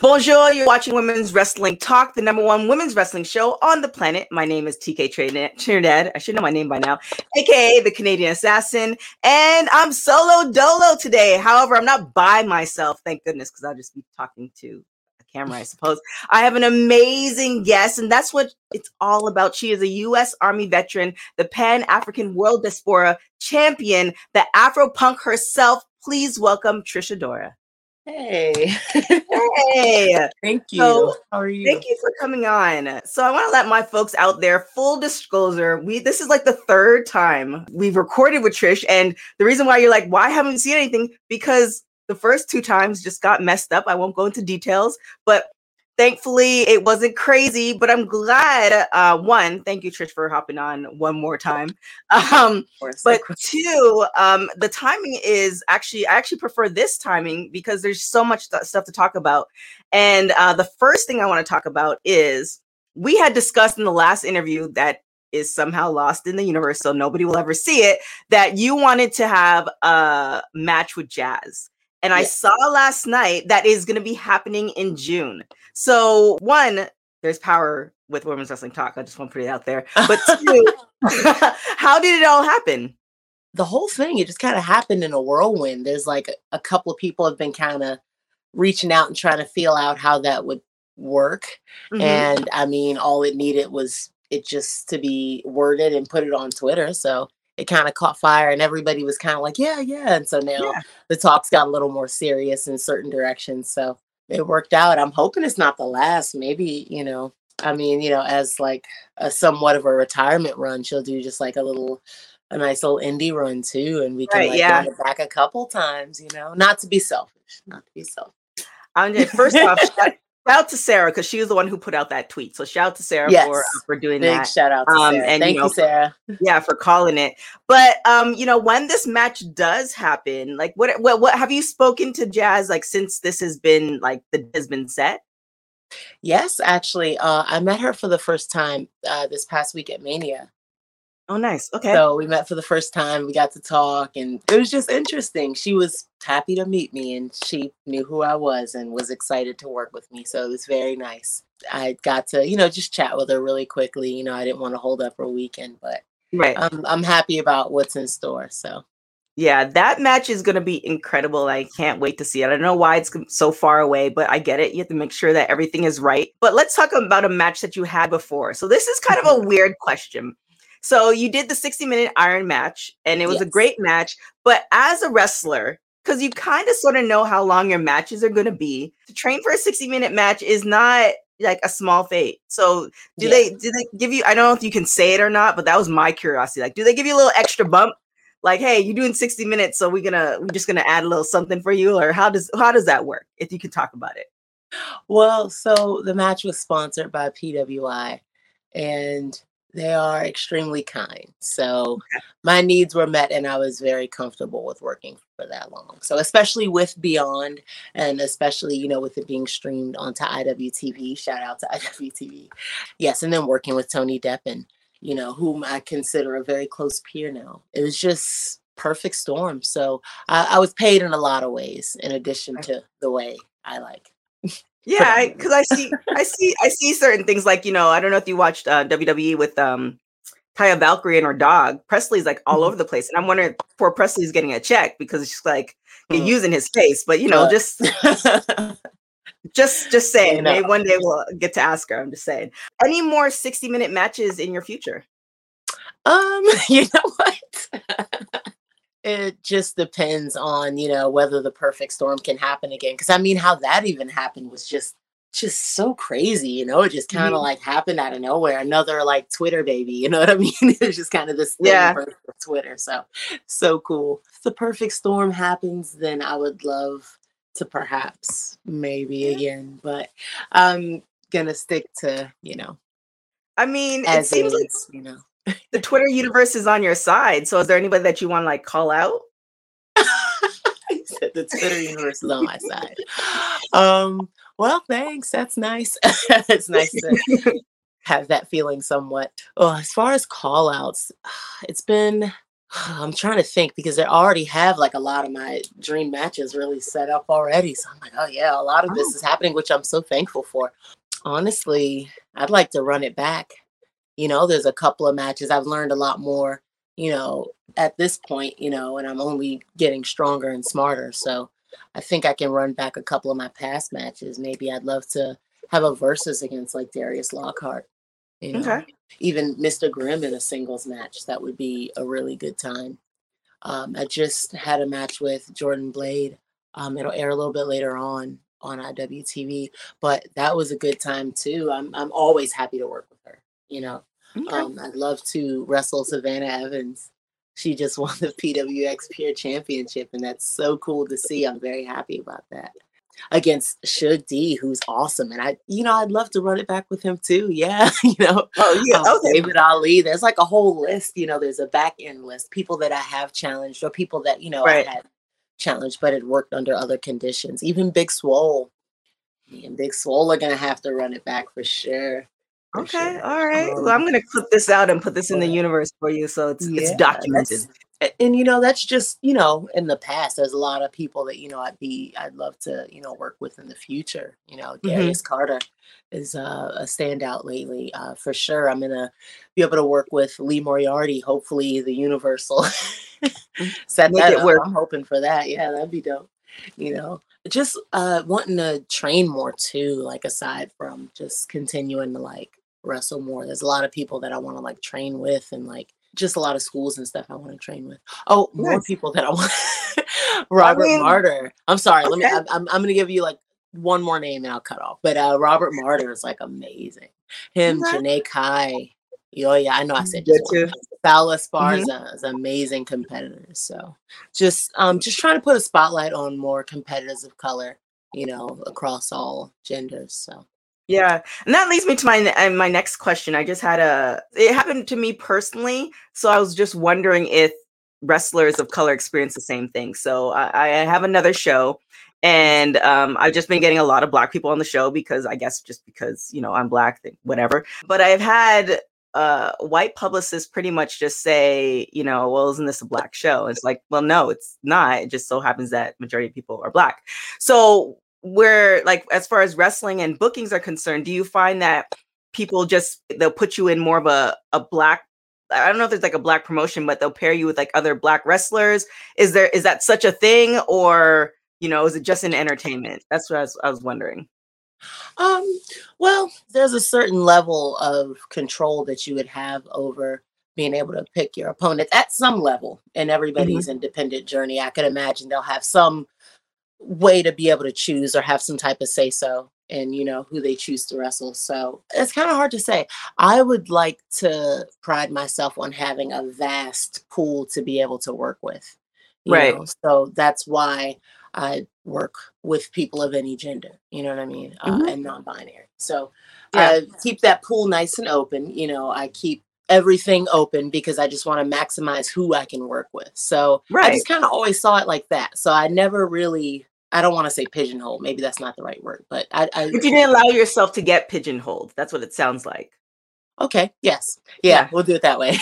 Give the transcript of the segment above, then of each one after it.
Bonjour, you're watching Women's Wrestling Talk, the number one women's wrestling show on the planet. My name is TK Trinidad. I should know my name by now, aka the Canadian Assassin. And I'm solo dolo today. However, I'm not by myself, thank goodness, because I'll just be talking to a camera, I suppose. I have an amazing guest, and that's what it's all about. She is a U.S. Army veteran, the Pan African World Diaspora champion, the Afro punk herself. Please welcome Trish Adora. Hey. Hey. thank you. So, How are you? Thank you for coming on. So I want to let my folks out there full disclosure. We this is like the third time we've recorded with Trish, and the reason why you're like, why haven't we seen anything? Because the first two times just got messed up. I won't go into details, but thankfully it wasn't crazy. But I'm glad. Uh, one, thank you, Trish, for hopping on one more time. Um, course, but two, um, the timing is actually I actually prefer this timing because there's so much stu- stuff to talk about. And uh, the first thing I want to talk about is we had discussed in the last interview that is somehow lost in the universe, so nobody will ever see it. That you wanted to have a match with Jazz. And I saw last night that is going to be happening in June. So, one, there's power with women's wrestling talk. I just want to put it out there. But two, how did it all happen? the whole thing, it just kind of happened in a whirlwind. There's like a, a couple of people have been kind of reaching out and trying to feel out how that would work. Mhm. And I mean, all it needed was it just to be worded and put it on Twitter. So it kind of caught fire and everybody was kind of like, yeah, yeah. And so now Yeah. the talks got a little more serious in certain directions. So it worked out. I'm hoping it's not the last. Maybe, you know, I mean, you know, as like a somewhat of a retirement run, she'll do just like a little, a nice little indie run too. And we can Right, like yeah. back a couple times, you know, not to be selfish, not to be selfish. I'm just, first off, shout, shout out to Sarah because she was the one who put out that tweet. So shout out to Sarah Yes. for uh, for doing Big that. shout out to Um, Sarah. and, Thank you, know, Sarah. Yeah, for calling it. But um, you know, when this match does happen, like what what what have you spoken to Jazz like since this has been like the has been set? Yes, actually, uh, I met her for the first time uh, this past week at Mania. Oh, nice. Okay. So we met for the first time. We got to talk, and it was just interesting. She was happy to meet me, and she knew who I was and was excited to work with me. So it was very nice. I got to, you know, just chat with her really quickly. You know, I didn't want to hold up her weekend, but right. I'm I'm happy about what's in store. So Yeah, that match is going to be incredible. I can't wait to see it. I don't know why it's so far away, but I get it. You have to make sure that everything is right. But let's talk about a match that you had before. So this is kind of a mm-hmm. weird question. So you did the 60 minute iron match and it was a great match, but as a wrestler, because you kind of sort of know how long your matches are going to be, to train for a 60 minute match is not like a small fate. So do Yeah. they do they give you I don't know if you can say it or not, but that was my curiosity. Like do they give you a little extra bump like hey you're doing 60 minutes so we're gonna we're just gonna add a little something for you or how does how does that work if you can talk about it Well, so the match was sponsored by PWI and they are extremely kind. So my needs were met and I was very comfortable with working for that long. So especially with Beyond and especially, you know, with it being streamed onto IWTV, shout out to IWTV. Yes, and then working with Tony Deppen, you know, whom I consider a very close peer now. It was just perfect storm. So I, I was paid in a lot of ways in addition to the way I like. yeah because I, see i see i see certain things like you know i don't know if you watched uh, wwe with um Taya Valkyrie and her dog. Presley's like all Mhm. over the place. And I'm wondering if poor Presley's getting a check because it's just like you're Mhm. using his face. But you know, Right. just just just saying. Maybe one day we'll get to ask her. I'm just saying. Any more 60 minute matches in your future? Um, you know what? It just depends on, you know, whether the perfect storm can happen again. Cause I mean, how that even happened was just just so crazy, you know, it just kind of Mhm. like happened out of nowhere. Another like Twitter baby, you know what I mean? it's just kind of this thing Yeah. Twitter. So so cool. If the perfect storm happens, then I would love to perhaps maybe again. But I'm gonna stick to, you know, I mean, it seems like you know. the Twitter universe is on your side. So is there anybody that you want to like call out? The Twitter universe is on my side. Um, well, thanks. That's nice. it's nice to have that feeling somewhat. Oh, as far as call outs, it's been I'm trying to think because they already have like a lot of my dream matches really set up already. So I'm like, oh yeah, a lot of this oh. is happening, which I'm so thankful for. Honestly, I'd like to run it back. You know, there's a couple of matches I've learned a lot more, you know, at this point, you know, and I'm only getting stronger and smarter. So I think I can run back a couple of my past matches. Maybe I'd love to have a versus against like Darius Lockhart. You know, okay. even Mr. Grimm in a singles match. That would be a really good time. Um, I just had a match with Jordan Blade. Um, it'll air a little bit later on on IWTV, but that was a good time too. I'm I'm always happy to work with her. You know, okay. um, I'd love to wrestle Savannah Evans. She just won the PWX Pure Championship, and that's so cool to see. I'm very happy about that against Suge D, who's awesome. And I, you know, I'd love to run it back with him too. Yeah. you know, oh, yeah. Um, okay. David Ali. There's like a whole list, you know, there's a back end list, people that I have challenged or people that, you know, right. I had challenged, but it worked under other conditions. Even Big Swole. Me and Big Swole are gonna have to run it back for sure. Okay, sure. all right. Um, well, I'm gonna clip this out and put this in the universe for you, so it's yeah, it's documented and you know that's just you know in the past there's a lot of people that you know i'd be i'd love to you know work with in the future you know mm-hmm. darius carter is uh, a standout lately uh, for sure i'm gonna be able to work with lee moriarty hopefully the universal mm, set Make that up. Work. i'm hoping for that yeah that'd be dope you know just uh wanting to train more too like aside from just continuing to like wrestle more there's a lot of people that i want to like train with and like just a lot of schools and stuff I want to train with. Oh, more people that I want. Robert I mean, Martyr. I'm sorry. Okay. Let me. I'm, I'm, I'm going to give you like one more name and I'll cut off. But uh, Robert Martyr is like amazing. Him, okay. Janai Kai. Oh yeah, I know I said before. Fowler Esparza mm-hmm. is amazing competitors. So just um just trying to put a spotlight on more competitors of color, you know, across all genders. So yeah, and that leads me to my uh, my next question. I just had a it happened to me personally, so I was just wondering if wrestlers of color experience the same thing. So I, I have another show, and um, I've just been getting a lot of black people on the show because I guess just because you know I'm black, whatever. But I've had uh, white publicists pretty much just say, you know, well, isn't this a black show? It's like, well, no, it's not. It just so happens that majority of people are black. So where like as far as wrestling and bookings are concerned do you find that people just they'll put you in more of a, a black i don't know if there's like a black promotion but they'll pair you with like other black wrestlers? Is there is that such a thing? Or you know is it just in entertainment? That's what i was, I was wondering. Um well there's a certain level of control that you would have over being able to pick your opponent at some level in everybody's mm-hmm. independent journey. I could imagine they'll have some way to be able to choose or have some type of say so and you know who they choose to wrestle so it's kind of hard to say i would like to pride myself on having a vast pool to be able to work with right know? so that's why i work with people of any gender you know what i mean uh, mm-hmm. and non-binary so yeah. i keep that pool nice and open you know i keep everything open because I just want to maximize who I can work with. So right. I just kind of always saw it like that. So I never really I don't want to say pigeonhole. Maybe that's not the right word, but I, I If you didn't allow yourself to get pigeonholed, that's what it sounds like. Okay. Yes. Yeah, yeah. we'll do it that way.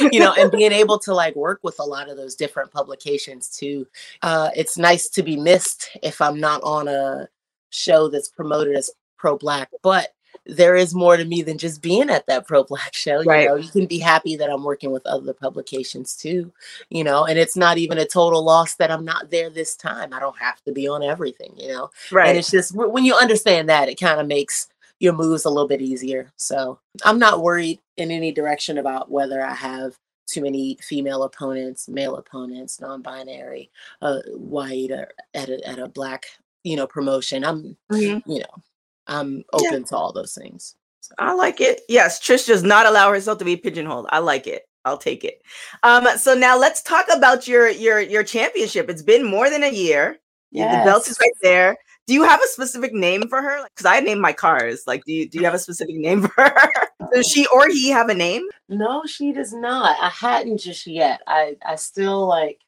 you know, and being able to like work with a lot of those different publications too. Uh, it's nice to be missed if I'm not on a show that's promoted as pro black, but there is more to me than just being at that pro black show. Right. You know, you can be happy that I'm working with other publications too, you know, and it's not even a total loss that I'm not there this time. I don't have to be on everything, you know. Right. And it's just when you understand that, it kind of makes your moves a little bit easier. So I'm not worried in any direction about whether I have too many female opponents, male opponents, non-binary, uh, white, or at a, at a black, you know, promotion. I'm, mm-hmm. you know, I'm open yeah. to all those things. So. I like it. Yes, Trish does not allow herself to be pigeonholed. I like it. I'll take it. Um, so now let's talk about your your your championship. It's been more than a year. Yes. The belt is right there. Do you have a specific name for her? Because I named my cars. Like, do you do you have a specific name for her? Does she or he have a name? No, she does not. I hadn't just yet. I I still like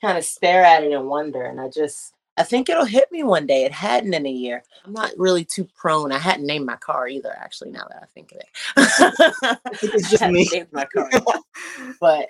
kind of stare at it and wonder, and I just I think it'll hit me one day. It hadn't in a year. I'm not really too prone. I hadn't named my car either, actually, now that I think of it. it's just me. Named my car. but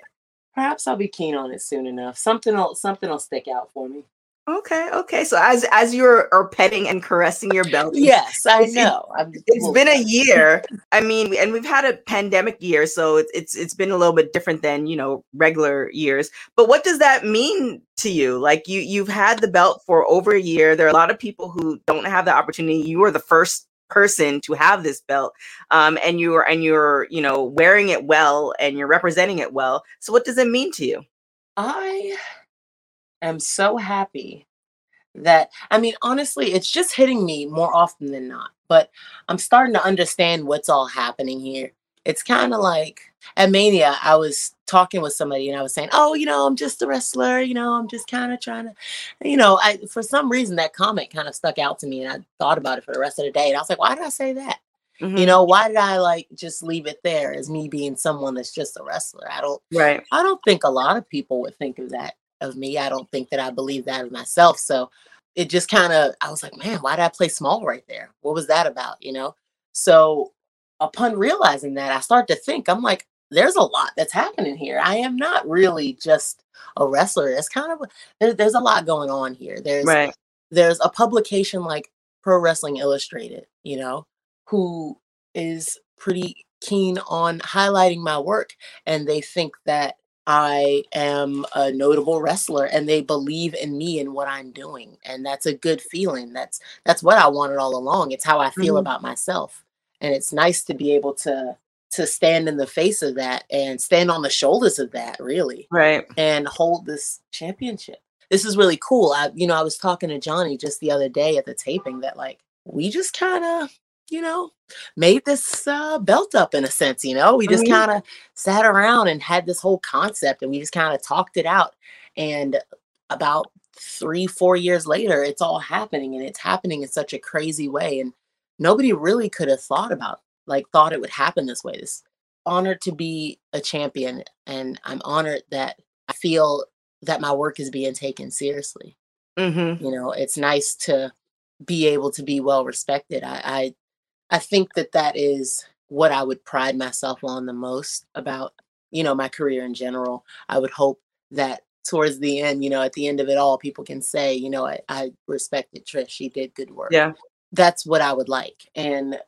perhaps I'll be keen on it soon enough. Something will something will stick out for me. Okay, okay. So as as you're are petting and caressing your belt, yes, I know. It, it's been a year. I mean, and we've had a pandemic year, so it's it's it's been a little bit different than you know regular years. But what does that mean to you? Like you you've had the belt for over a year. There are a lot of people who don't have the opportunity. You were the first person to have this belt um, and you're and you're you know wearing it well and you're representing it well so what does it mean to you i am so happy that I mean honestly it's just hitting me more often than not but I'm starting to understand what's all happening here it's kind of like at Mania I was talking with somebody and I was saying oh you know I'm just a wrestler you know I'm just kind of trying to you know I for some reason that comment kind of stuck out to me and I thought about it for the rest of the day and I was like why did I say that Mm-hmm. You know, why did I like just leave it there as me being someone that's just a wrestler? I don't right. I don't think a lot of people would think of that of me. I don't think that I believe that of myself. So it just kind of, I was like, man, why did I play small right there? What was that about? You know? So upon realizing that, I start to think, I'm like, there's a lot that's happening here. I am not really just a wrestler. It's kind of there, there's a lot going on here. There's right. there's a publication like Pro Wrestling Illustrated, you know, who is pretty keen on highlighting my work and they think that I am a notable wrestler and they believe in me and what I'm doing. And that's a good feeling. That's that's what I wanted all along. It's how I feel mm-hmm. about myself. And it's nice to be able to to stand in the face of that and stand on the shoulders of that, really. Right. And hold this championship. This is really cool. I you know, I was talking to Johnny just the other day at the taping that like we just kind of you know, made this uh, belt up in a sense. You know, we just mm-hmm. kind of sat around and had this whole concept, and we just kind of talked it out. And about three, four years later, it's all happening, and it's happening in such a crazy way. And nobody really could have thought about, like, thought it would happen this way. This honored to be a champion, and I'm honored that I feel that my work is being taken seriously. Mm-hmm. You know, it's nice to be able to be well respected. I, I I think that that is what I would pride myself on the most about, you know, my career in general. I would hope that towards the end, you know, at the end of it all, people can say, you know, I, I respected Trish. She did good work. Yeah. That's what I would like. And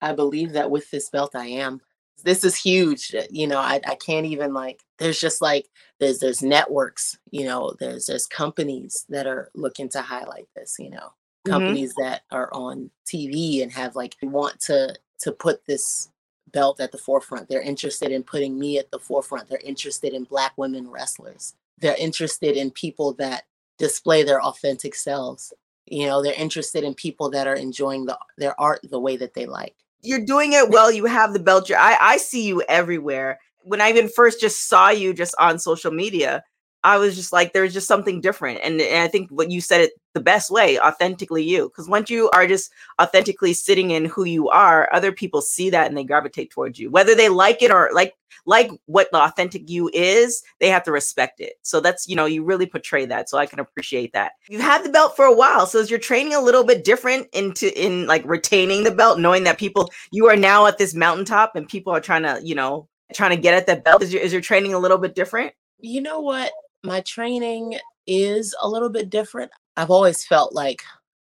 I believe that with this belt, I am. This is huge. Uh, you know, I, I can't even like, there's just like, there's, there's networks, you know, there's, there's companies that are looking to highlight this, you know. Companies mm-hmm. that are on TV and have like want to to put this belt at the forefront. They're interested in putting me at the forefront. They're interested in black women wrestlers. They're interested in people that display their authentic selves. You know, they're interested in people that are enjoying the, their art the way that they like. You're doing it well. You have the belt. I I see you everywhere. When I even first just saw you just on social media, I was just like, there's just something different. And, and I think what you said it the best way, authentically you. Because once you are just authentically sitting in who you are, other people see that and they gravitate towards you. Whether they like it or like like what the authentic you is, they have to respect it. So that's, you know, you really portray that. So I can appreciate that. You've had the belt for a while. So is your training a little bit different into in like retaining the belt, knowing that people you are now at this mountaintop and people are trying to, you know, trying to get at that belt? Is your is your training a little bit different? You know what? My training is a little bit different. I've always felt like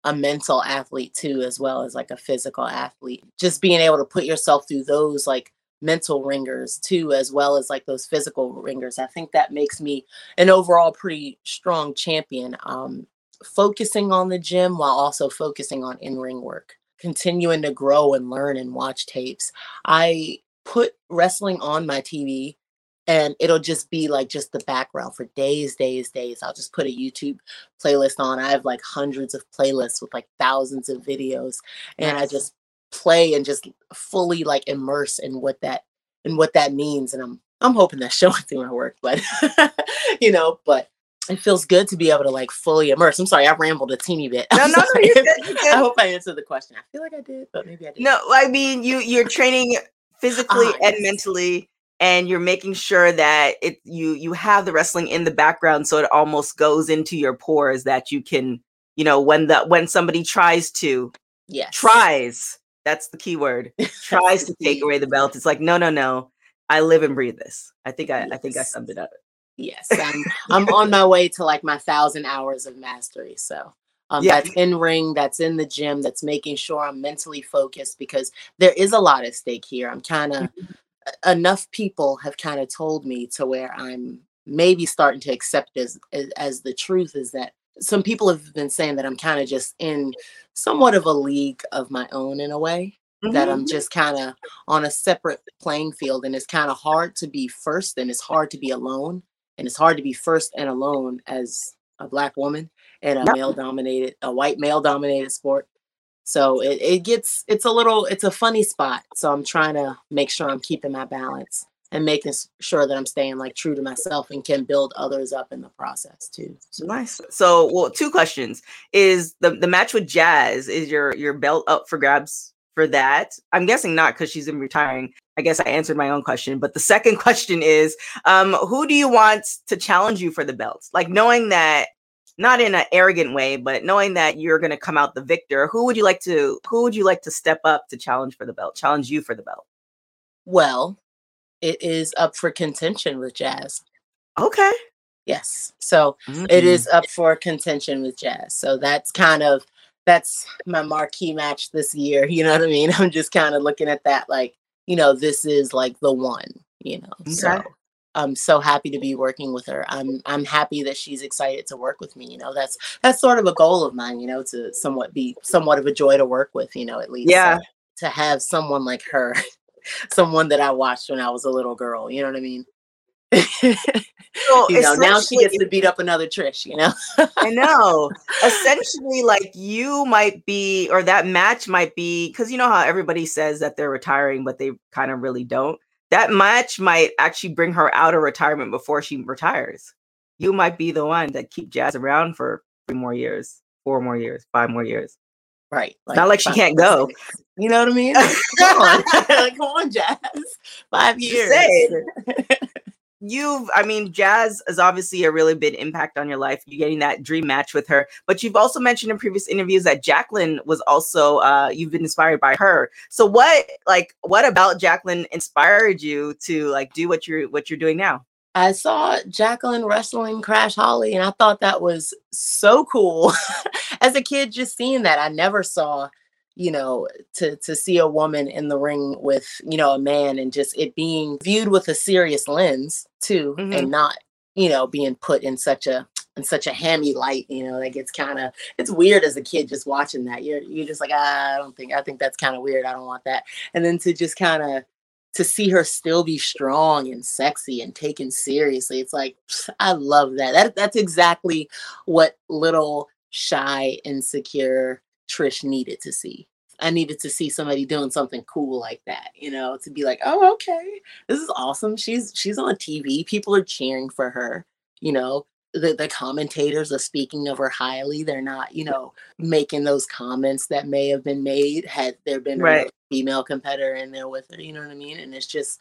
a mental athlete too, as well as like a physical athlete. Just being able to put yourself through those like mental wringers too, as well as like those physical wringers. I think that makes me an overall pretty strong champion. Um, focusing on the gym while also focusing on in ring work, continuing to grow and learn and watch tapes. I put wrestling on my TV and it'll just be like just the background for days days days i'll just put a youtube playlist on i have like hundreds of playlists with like thousands of videos and i just play and just fully like immerse in what that and what that means and i'm i'm hoping that's showing through my work but you know but it feels good to be able to like fully immerse. I'm sorry, I rambled a teeny bit. No, no, no you're good, you're good. I hope I answered the question. I feel like I did, but maybe I did. No, I mean you you're training physically ah, and yes. mentally and you're making sure that it you you have the wrestling in the background so it almost goes into your pores that you can you know when the when somebody tries to yes tries that's the key word tries to take away the belt it's like no no no i live and breathe this i think i yes. i think i summed it up Yes, I'm I'm on my way to like my thousand hours of mastery. So um, yeah. that's in ring, that's in the gym, that's making sure I'm mentally focused because there is a lot at stake here. I'm kind of mm-hmm. Enough people have kind of told me to where I'm maybe starting to accept as, as as the truth is that some people have been saying that I'm kind of just in somewhat of a league of my own in a way. Mm-hmm. That I'm just kind of on a separate playing field, and it's kind of hard to be first, and it's hard to be alone, and it's hard to be first and alone as a black woman in a yep. male dominated, a white male dominated sport. So it, it gets it's a little it's a funny spot. So I'm trying to make sure I'm keeping my balance and making sure that I'm staying like true to myself and can build others up in the process too. So. Nice. So, well, two questions: is the the match with Jazz is your your belt up for grabs for that? I'm guessing not because she's in retiring. I guess I answered my own question. But the second question is, um, who do you want to challenge you for the belt? Like knowing that. Not in an arrogant way, but knowing that you're going to come out the victor, who would you like to who would you like to step up to challenge for the belt? Challenge you for the belt? Well, it is up for contention with Jazz. Okay. Yes. So mm-hmm. it is up for contention with Jazz. So that's kind of that's my marquee match this year. You know what I mean? I'm just kind of looking at that like, you know, this is like the one, you know. Okay. So I'm so happy to be working with her. I'm I'm happy that she's excited to work with me. You know, that's that's sort of a goal of mine, you know, to somewhat be somewhat of a joy to work with, you know, at least. Yeah. So, to have someone like her someone that I watched when I was a little girl. You know what I mean? you know, now she gets to beat up another Trish, you know? I know. Essentially, like you might be, or that match might be, because you know how everybody says that they're retiring, but they kind of really don't. That match might actually bring her out of retirement before she retires. You might be the one that keep Jazz around for three more years, four more years, five more years. Right. Like Not like she can't go. You know what I mean? come on. come on, Jazz. Five years. you've i mean jazz is obviously a really big impact on your life you getting that dream match with her but you've also mentioned in previous interviews that jacqueline was also uh you've been inspired by her so what like what about jacqueline inspired you to like do what you're what you're doing now I saw Jacqueline wrestling Crash Holly, and I thought that was so cool. As a kid, just seeing that, I never saw, you know, to to see a woman in the ring with, you know, a man, and just it being viewed with a serious lens too, mm-hmm. and not, you know, being put in such a in such a hammy light. You know, like it's kind of it's weird as a kid just watching that. You're you're just like, ah, I don't think I think that's kind of weird. I don't want that. And then to just kind of to see her still be strong and sexy and taken seriously. It's like I love that. That that's exactly what little shy, insecure Trish needed to see. I needed to see somebody doing something cool like that, you know, to be like, "Oh, okay. This is awesome. She's she's on TV. People are cheering for her." You know, the, the commentators are speaking of her highly. They're not, you know, making those comments that may have been made had there been right. a female competitor in there with her. You know what I mean? And it's just,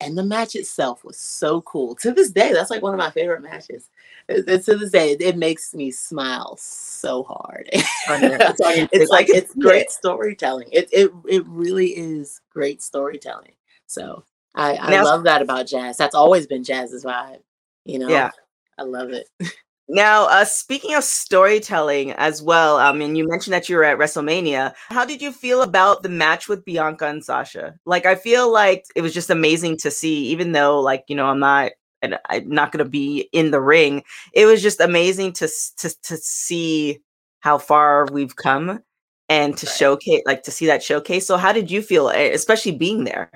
and the match itself was so cool. To this day, that's like one of my favorite matches. It, it, to this day, it, it, makes me smile so hard. it's like it's great storytelling. It it it really is great storytelling. So I, I now, love that about jazz. That's always been jazz's vibe. You know. Yeah. I love it. Now, uh, speaking of storytelling as well, I mean, you mentioned that you were at WrestleMania. How did you feel about the match with Bianca and Sasha? Like, I feel like it was just amazing to see, even though, like, you know, I'm not, and I'm not going to be in the ring. It was just amazing to to to see how far we've come and to right. showcase, like, to see that showcase. So, how did you feel, especially being there?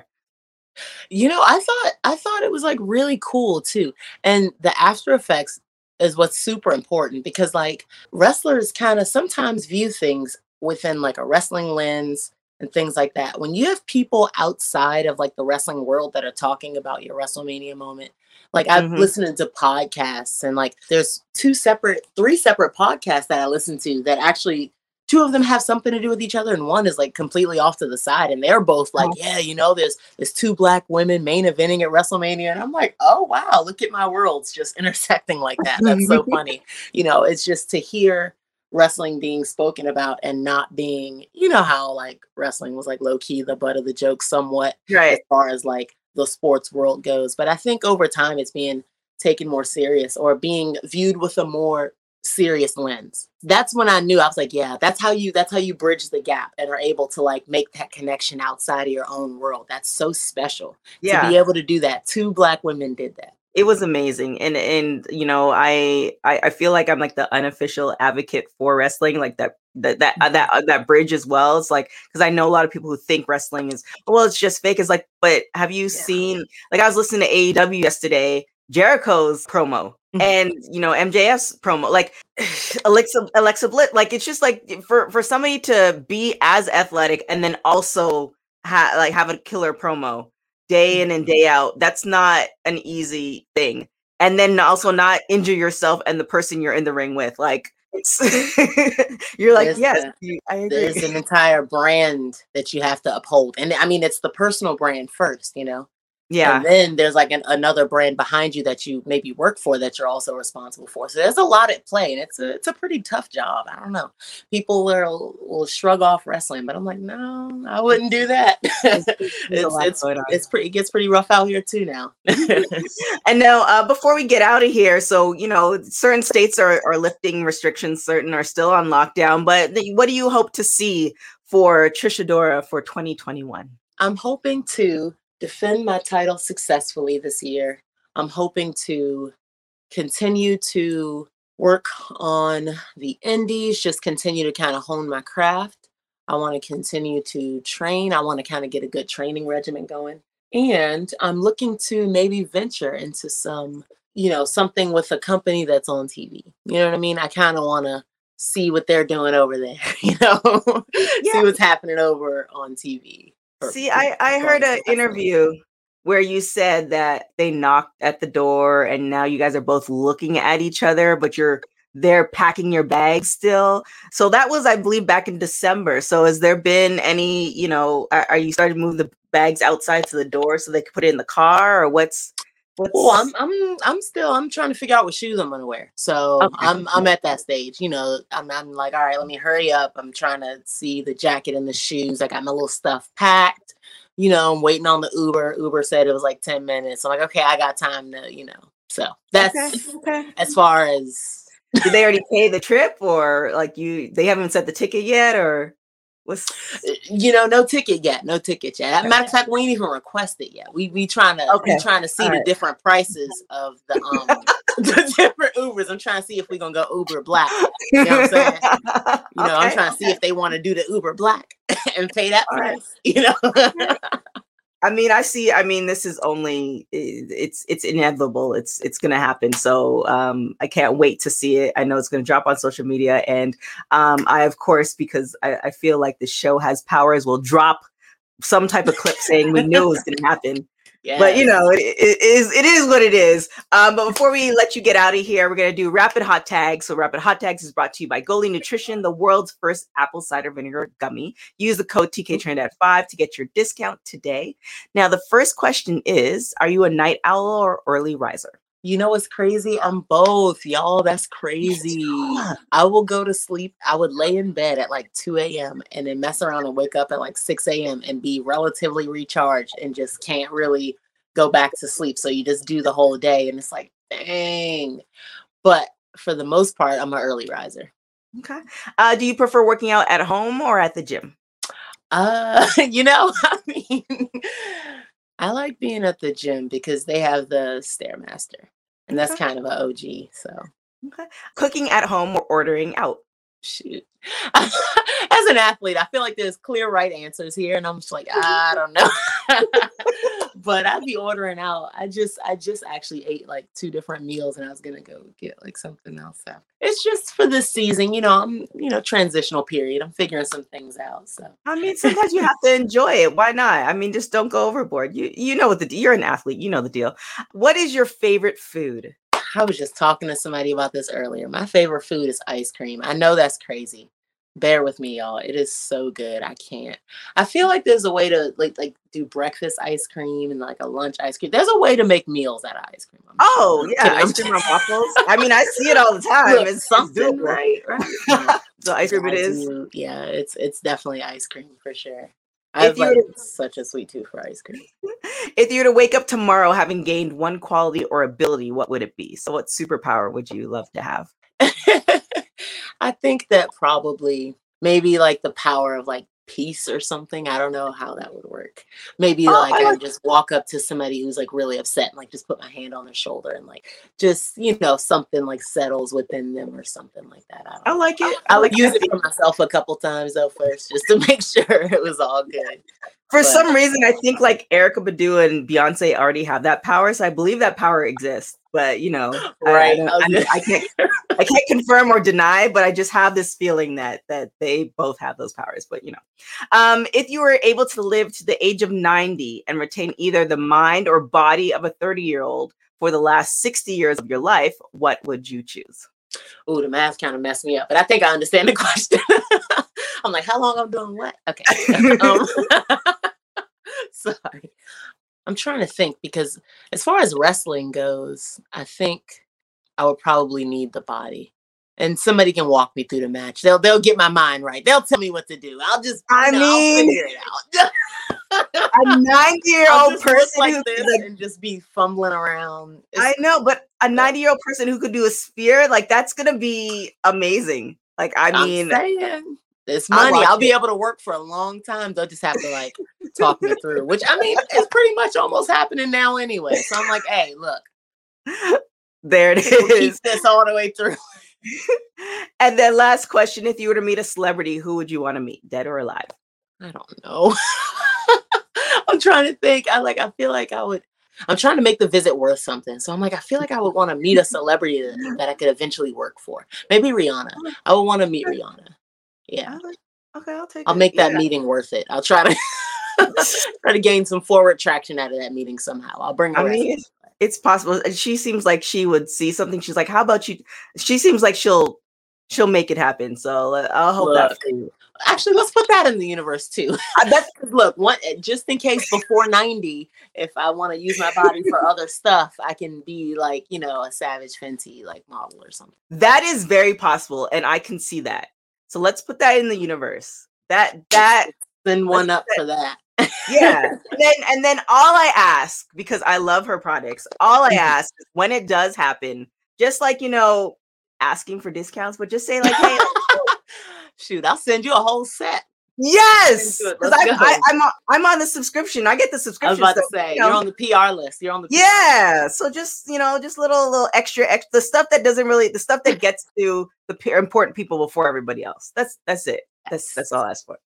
You know, I thought I thought it was like really cool too. And the after effects is what's super important because like wrestlers kind of sometimes view things within like a wrestling lens and things like that. When you have people outside of like the wrestling world that are talking about your WrestleMania moment, like I've mm-hmm. listened to podcasts and like there's two separate, three separate podcasts that I listen to that actually two of them have something to do with each other and one is like completely off to the side and they're both like oh. yeah you know there's there's two black women main eventing at wrestlemania and i'm like oh wow look at my worlds just intersecting like that. That's so funny. You know it's just to hear wrestling being spoken about and not being you know how like wrestling was like low key the butt of the joke somewhat right. as far as like the sports world goes but i think over time it's being taken more serious or being viewed with a more serious lens. That's when I knew I was like, yeah, that's how you that's how you bridge the gap and are able to like make that connection outside of your own world. That's so special. Yeah. To be able to do that. Two black women did that. It was amazing. And and you know, I I, I feel like I'm like the unofficial advocate for wrestling, like that that that uh, that uh, that bridge as well. It's like because I know a lot of people who think wrestling is well, it's just fake. It's like, but have you yeah. seen? Like I was listening to AEW yesterday, Jericho's promo, mm-hmm. and you know MJF's promo, like Alexa Alexa Bliss. Like it's just like for for somebody to be as athletic and then also ha- like have a killer promo day in and day out. That's not an easy thing. And then also not injure yourself and the person you're in the ring with. Like you're like, there's yes, the, I agree. There's an entire brand that you have to uphold. And I mean, it's the personal brand first, you know? Yeah. And then there's like an, another brand behind you that you maybe work for that you're also responsible for. So there's a lot at play, and it's a it's a pretty tough job. I don't know. People will will shrug off wrestling, but I'm like, no, I wouldn't do that. it's it's, it's, pretty it gets pretty rough out here too now. and now, uh, before we get out of here, so you know, certain states are are lifting restrictions, certain are still on lockdown. But what do you hope to see for Trish Adora for 2021? I'm hoping to defend my title successfully this year. I'm hoping to continue to work on the indies, just continue to kind of hone my craft. I want to continue to train. I want to kind of get a good training regimen going. And I'm looking to maybe venture into some, you know, something with a company that's on TV. You know what I mean? I kind of want to see what they're doing over there, you know, yeah. see what's happening over on TV. See, I, I heard an interview where you said that they knocked at the door and now you guys are both looking at each other, but you're they're packing your bags still. So that was, I believe, back in December. So has there been any, you know, are, are you starting to move the bags outside to the door so they can put it in the car or what's What's... Well, I'm I'm I'm still I'm trying to figure out what shoes I'm gonna wear. So okay. I'm I'm at that stage. You know, I'm I'm like, all right, let me hurry up. I'm trying to see the jacket and the shoes. I got my little stuff packed. You know, I'm waiting on the Uber. Uber said it was like 10 minutes. I'm like, okay, I got time to, you know. So that's okay. Okay. as far as did they already pay the trip or like you they haven't set the ticket yet or What's uh, you know, no ticket yet, no ticket yet. Matter of fact, we ain't even requested yet. We we trying to okay. we trying to see the different prices of the um the different Ubers. I'm trying to see if we're gonna go Uber Black. You know what I'm saying? You know, okay. I'm trying to see if they want to do the Uber Black and pay that All price. Right. You know. I mean, I see. I mean, this is only it's it's inevitable. It's it's going to happen. So um, I can't wait to see it. I know it's going to drop on social media, and um, I, of course, because I, I feel like the show has powers, will drop some type of clip saying we knew it was going to happen. Yes. But you know, it, it is it is what it is. Um, but before we let you get out of here, we're gonna do rapid hot tags. So rapid hot tags is brought to you by Goli Nutrition, the world's first apple cider vinegar gummy. Use the code TK5 to get your discount today. Now, the first question is: Are you a night owl or early riser? You know what's crazy? I'm both, y'all. That's crazy. I will go to sleep. I would lay in bed at like 2 a.m. and then mess around and wake up at like 6 a.m. and be relatively recharged and just can't really go back to sleep. So you just do the whole day and it's like, dang. But for the most part, I'm an early riser. Okay. Uh, do you prefer working out at home or at the gym? Uh, you know, I mean, I like being at the gym because they have the Stairmaster, and that's okay. kind of an OG. So, okay. cooking at home or ordering out? Shoot, as an athlete, I feel like there's clear right answers here, and I'm just like, I don't know. but I'd be ordering out. I just I just actually ate like two different meals and I was gonna go get like something else. So it's just for this season, you know, I'm you know, transitional period. I'm figuring some things out. So I mean sometimes you have to enjoy it. Why not? I mean, just don't go overboard. You you know what the you're an athlete, you know the deal. What is your favorite food? I was just talking to somebody about this earlier. My favorite food is ice cream. I know that's crazy. Bear with me y'all. It is so good. I can't. I feel like there's a way to like like do breakfast ice cream and like a lunch ice cream. There's a way to make meals out of ice cream. I'm oh sure. yeah. Ice cream on waffles? I mean i see it all the time. Look, it's something right right. So ice cream it is. yeah it's it's definitely ice cream for sure I have like to, such a sweet tooth for ice cream. If you were to wake up tomorrow having gained one quality or ability, what would it be? So, what superpower would you love to have? I think that probably maybe like the power of like peace or something. I don't know how that would work. Maybe oh, like I, I just walk up to somebody who's like really upset and like just put my hand on their shoulder and like just you know something like settles within them or something like that. I, I like it. I, I like use it for myself a couple times though first just to make sure it was all good. For but, some reason, I think like Erykah Badu and Beyonce already have that power, so I believe that power exists. But you know, right? I, I, I can't, I can't confirm or deny, but I just have this feeling that that they both have those powers. But you know, um, if you were able to live to the age of ninety and retain either the mind or body of a thirty-year-old for the last sixty years of your life, what would you choose? Oh, the math kind of messed me up, but I think I understand the question. I'm like, how long I'm doing what? Okay. um, sorry. I'm trying to think because as far as wrestling goes, I think I would probably need the body. And somebody can walk me through the match. They'll they'll get my mind right. They'll tell me what to do. I'll just I know, mean figure it out. a 90 year old person like this like, and just be fumbling around. It's, I know, but a 90 year old person who could do a spear, like that's gonna be amazing. Like I mean, it's money. I'll be able to work for a long time. They'll just have to like talk me through, which I mean it's pretty much almost happening now anyway. So I'm like, hey, look. There it is. We'll keep this all the way through. and then last question: If you were to meet a celebrity, who would you want to meet, dead or alive? I don't know. I'm trying to think. I like. I feel like I would. I'm trying to make the visit worth something. So I'm like, I feel like I would want to meet a celebrity that I could eventually work for. Maybe Rihanna. I would want to meet Rihanna. Yeah. Okay, I'll take. I'll it. make that yeah. meeting worth it. I'll try to try to gain some forward traction out of that meeting somehow. I'll bring. I mean, it's, it's possible. She seems like she would see something. She's like, "How about you?" She seems like she'll she'll make it happen. So uh, I'll hope look, that for you. Actually, let's put that in the universe too. That's look, one just in case before 90, if I want to use my body for other stuff, I can be like, you know, a savage Fenty like model or something. That is very possible, and I can see that. So let's put that in the universe. That that then one up for that. yeah. And then and then all I ask, because I love her products, all I mm-hmm. ask is when it does happen, just like you know, asking for discounts, but just say like, hey, shoot, I'll send you a whole set. Yes, because I'm, I, am on, I'm on the subscription. I get the subscription. I was about so, to say you are on the PR list. You're on the PR yeah. List. So just you know, just little little extra, extra the stuff that doesn't really the stuff that gets to the important people before everybody else. That's that's it. That's that's all I ask for.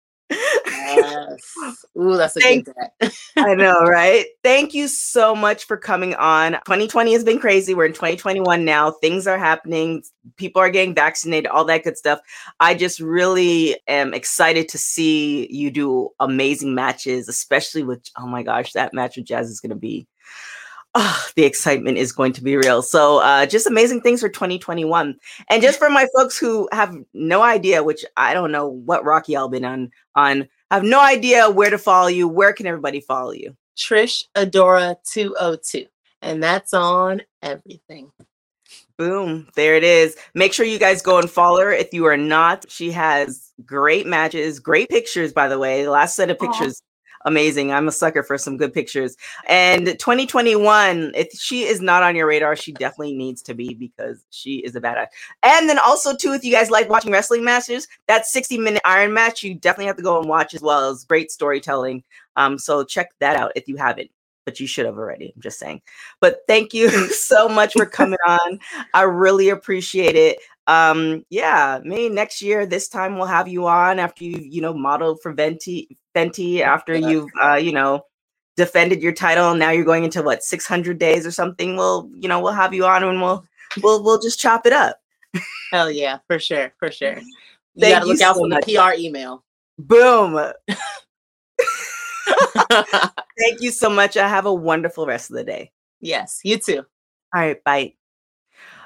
Yes. Ooh, that's a Thank, good I know, right? Thank you so much for coming on. 2020 has been crazy. We're in 2021 now. Things are happening. People are getting vaccinated, all that good stuff. I just really am excited to see you do amazing matches, especially with oh my gosh, that match with Jazz is going to be oh, the excitement is going to be real. So, uh, just amazing things for 2021. And just for my folks who have no idea, which I don't know what Rocky y'all been on, on I have no idea where to follow you. Where can everybody follow you? Trish Adora 202. And that's on everything. Boom. There it is. Make sure you guys go and follow her if you are not. She has great matches, great pictures, by the way. The last set of pictures amazing. I'm a sucker for some good pictures. And 2021, if she is not on your radar, she definitely needs to be because she is a badass. And then also too, if you guys like watching wrestling matches, that 60 minute Iron match, you definitely have to go and watch as well as great storytelling. Um, so check that out if you haven't but you should have already. I'm just saying. But thank you so much for coming on. I really appreciate it um yeah maybe next year this time we'll have you on after you you know modeled for Fenty Fenty after yeah. you've uh you know defended your title and now you're going into what 600 days or something we'll you know we'll have you on and we'll we'll we'll just chop it up hell yeah for sure for sure you Thank gotta look out so for much. the pr email boom Thank you so much. I have a wonderful rest of the day. Yes, you too. All right, bye.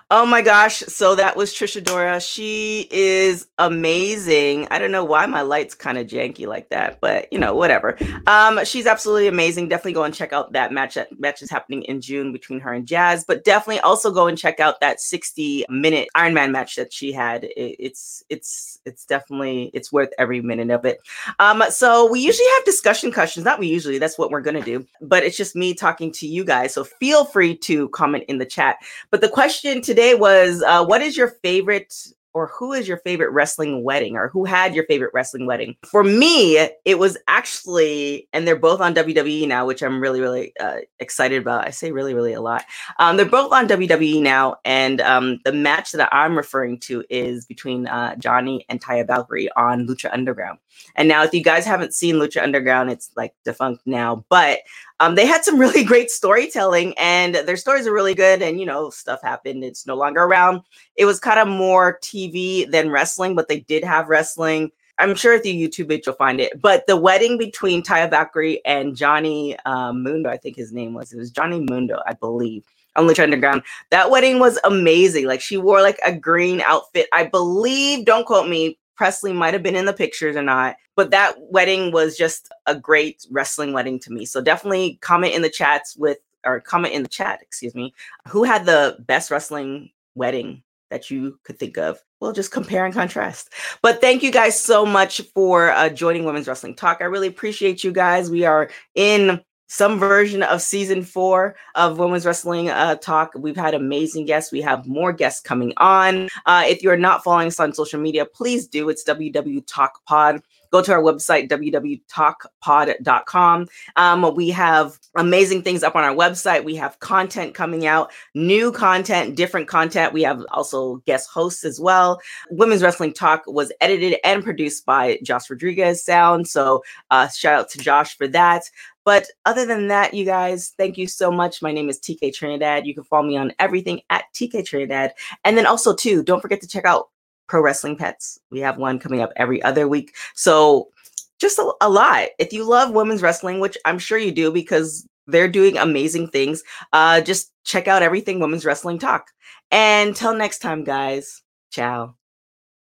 Oh my gosh. So that was Trish Adora. She is amazing. I don't know why my light's kind of janky like that, but you know, whatever. Um, she's absolutely amazing. Definitely go and check out that match. That match is happening in June between her and Jazz, but definitely also go and check out that 60 minute Iron Man match that she had. It, it's it's it's definitely it's worth every minute of it. Um, so we usually have discussion questions. Not we usually, that's what we're gonna do, but it's just me talking to you guys. So feel free to comment in the chat. But the question today today was uh, what is your favorite or who is your favorite wrestling wedding or who had your favorite wrestling wedding? For me, it was actually, and they're both on WWE now, which I'm really, really uh, excited about. I say really, really a lot. Um, they're both on WWE now. And um, the match that I'm referring to is between uh, Johnny and Taya Valkyrie on Lucha Underground. And now, if you guys haven't seen Lucha Underground, it's like defunct now, but um, they had some really great storytelling and their stories are really good. And, you know, stuff happened. It's no longer around. It was kind of more TV than wrestling, but they did have wrestling. I'm sure if you YouTube it, you'll find it. But the wedding between Taya Valkyrie and Johnny um, Mundo, I think his name was, it was Johnny Mundo, I believe on Lucha Underground. That wedding was amazing. Like she wore like a green outfit. I believe, don't quote me, Presley might have been in the pictures or not, but that wedding was just a great wrestling wedding to me. So definitely comment in the chats with, or comment in the chat, excuse me, who had the best wrestling wedding that you could think of. We'll just compare and contrast. But thank you guys so much for uh, joining Women's Wrestling Talk. I really appreciate you guys. We are in some version of season four of Women's Wrestling uh, Talk. We've had amazing guests. We have more guests coming on. Uh, if you're not following us on social media, please do. It's WW Talk Pod. Go to our website, www.talkpod.com. Um, we have amazing things up on our website. We have content coming out, new content, different content. We have also guest hosts as well. Women's Wrestling Talk was edited and produced by Josh Rodriguez Sound. So uh, shout out to Josh for that. But other than that, you guys, thank you so much. My name is TK Trinidad. You can follow me on everything at TK Trinidad. And then also, too, don't forget to check out Pro Wrestling Pets. We have one coming up every other week. So just a, a lot. If you love women's wrestling, which I'm sure you do because they're doing amazing things, uh, just check out everything Women's Wrestling Talk. And until next time, guys, ciao.